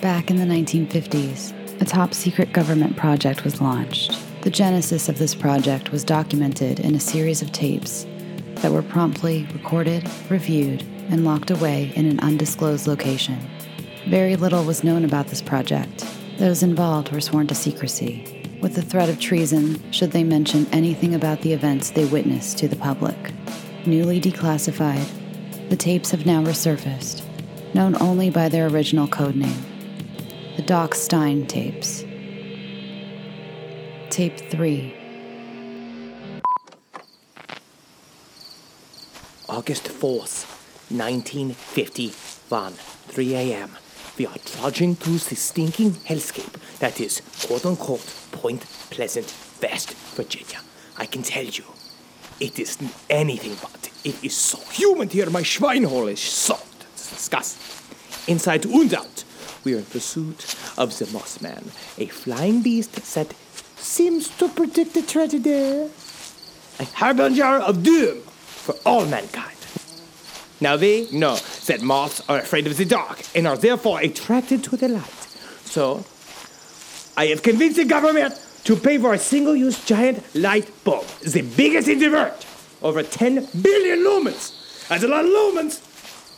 Back in the 1950s, a top secret government project was launched. The genesis of this project was documented in a series of tapes that were promptly recorded, reviewed, and locked away in an undisclosed location. Very little was known about this project. Those involved were sworn to secrecy, with the threat of treason should they mention anything about the events they witnessed to the public. Newly declassified, the tapes have now resurfaced, known only by their original codename the Doc Stein tapes. Tape 3. August 4th, 1951, 3 a.m. We are trudging through the stinking hellscape that is, quote unquote, Point Pleasant, West Virginia. I can tell you, it is anything but. It is so humid here, my schweinhole is soaked. Disgusting. Inside and out, we are in pursuit of the Mossman, a flying beast that seems to predict a tragedy. A harbinger of doom for all mankind. Now they know that moths are afraid of the dark and are therefore attracted to the light. So, I have convinced the government to pay for a single-use giant light bulb, the biggest in the world, over 10 billion lumens. That's a lot of lumens.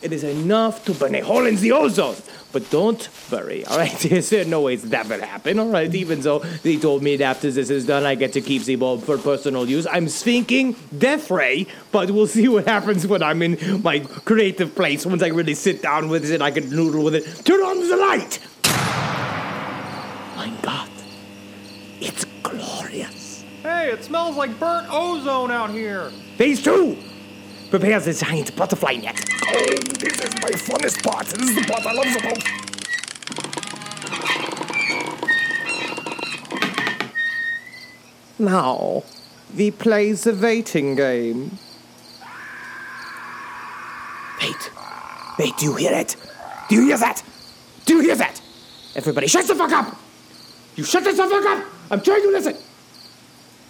It is enough to burn a hole in the ozone. But don't worry, all right? There's no ways that will happen, all right? Even though they told me that after this is done, I get to keep the bulb for personal use. I'm thinking death ray, but we'll see what happens when I'm in my creative place. Once I really sit down with it, I can noodle with it. Turn on the light! My God, it's glorious. Hey, it smells like burnt ozone out here. Phase two! Prepare the giant butterfly net. Oh, this is my funnest part. This is the part I love the most. Now, we play the waiting game. Wait. Wait, do you hear it? Do you hear that? Do you hear that? Everybody, shut the fuck up! You shut the fuck up! I'm trying to listen!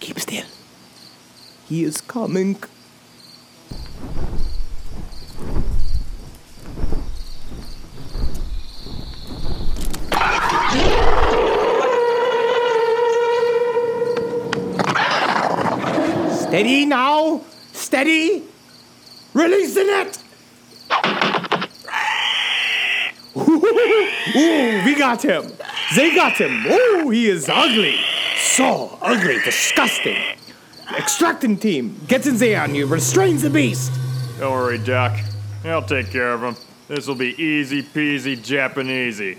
Keep still. He is coming. Steady now! Steady! Release the net! Ooh, we got him! They got him! Ooh, he is ugly! So ugly, disgusting! Extracting team, get in there and you restrains the beast! Don't worry, Doc. I'll take care of him. This will be easy peasy Japanesey.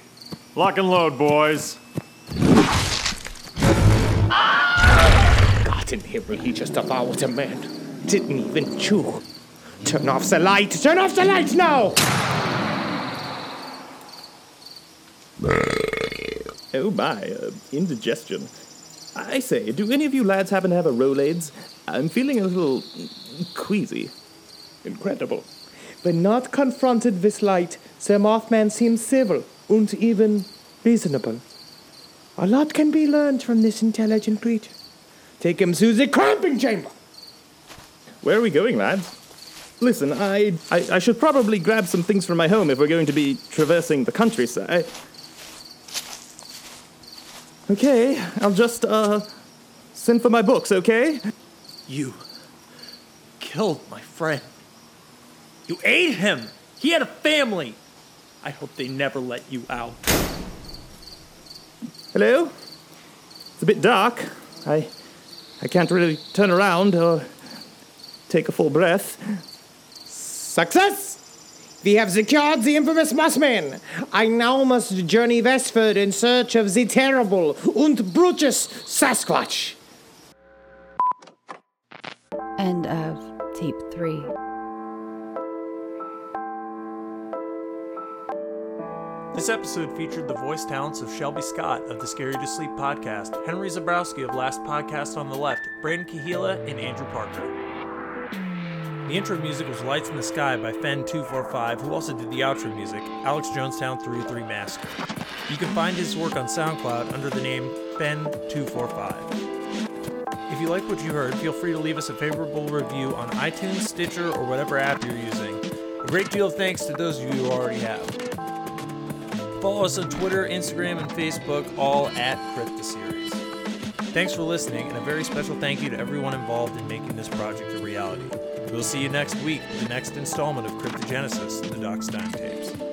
Lock and load, boys. God in heaven, he just devoured a man. Didn't even chew. Turn off the light! Turn off the light now! Oh my, uh, indigestion. I say, do any of you lads happen to have a Rolaids? I'm feeling a little queasy. Incredible. When not confronted with light, Sir Mothman seems civil and even reasonable. A lot can be learned from this intelligent creature. Take him to the cramping chamber! Where are we going, lads? Listen, I, I I should probably grab some things from my home if we're going to be traversing the countryside. Okay, I'll just uh send for my books, okay? You killed my friend. You ate him. He had a family. I hope they never let you out. Hello? It's a bit dark. I I can't really turn around or take a full breath. Success! We have secured the infamous Mossman. I now must journey westward in search of the terrible and brutish Sasquatch. End of tape 3. This episode featured the voice talents of Shelby Scott of the Scary to Sleep podcast, Henry Zebrowski of Last Podcast on the Left, Brandon Kahila, and Andrew Parker. The intro music was Lights in the Sky by Fen245, who also did the outro music, Alex Jonestown through 3 Mask. You can find his work on SoundCloud under the name Fen245. If you like what you heard, feel free to leave us a favorable review on iTunes, Stitcher, or whatever app you're using. A great deal of thanks to those of you who already have. Follow us on Twitter, Instagram, and Facebook, all at Crypta Series. Thanks for listening, and a very special thank you to everyone involved in making this project a reality. We'll see you next week the next installment of Cryptogenesis, the Doc Stein tapes.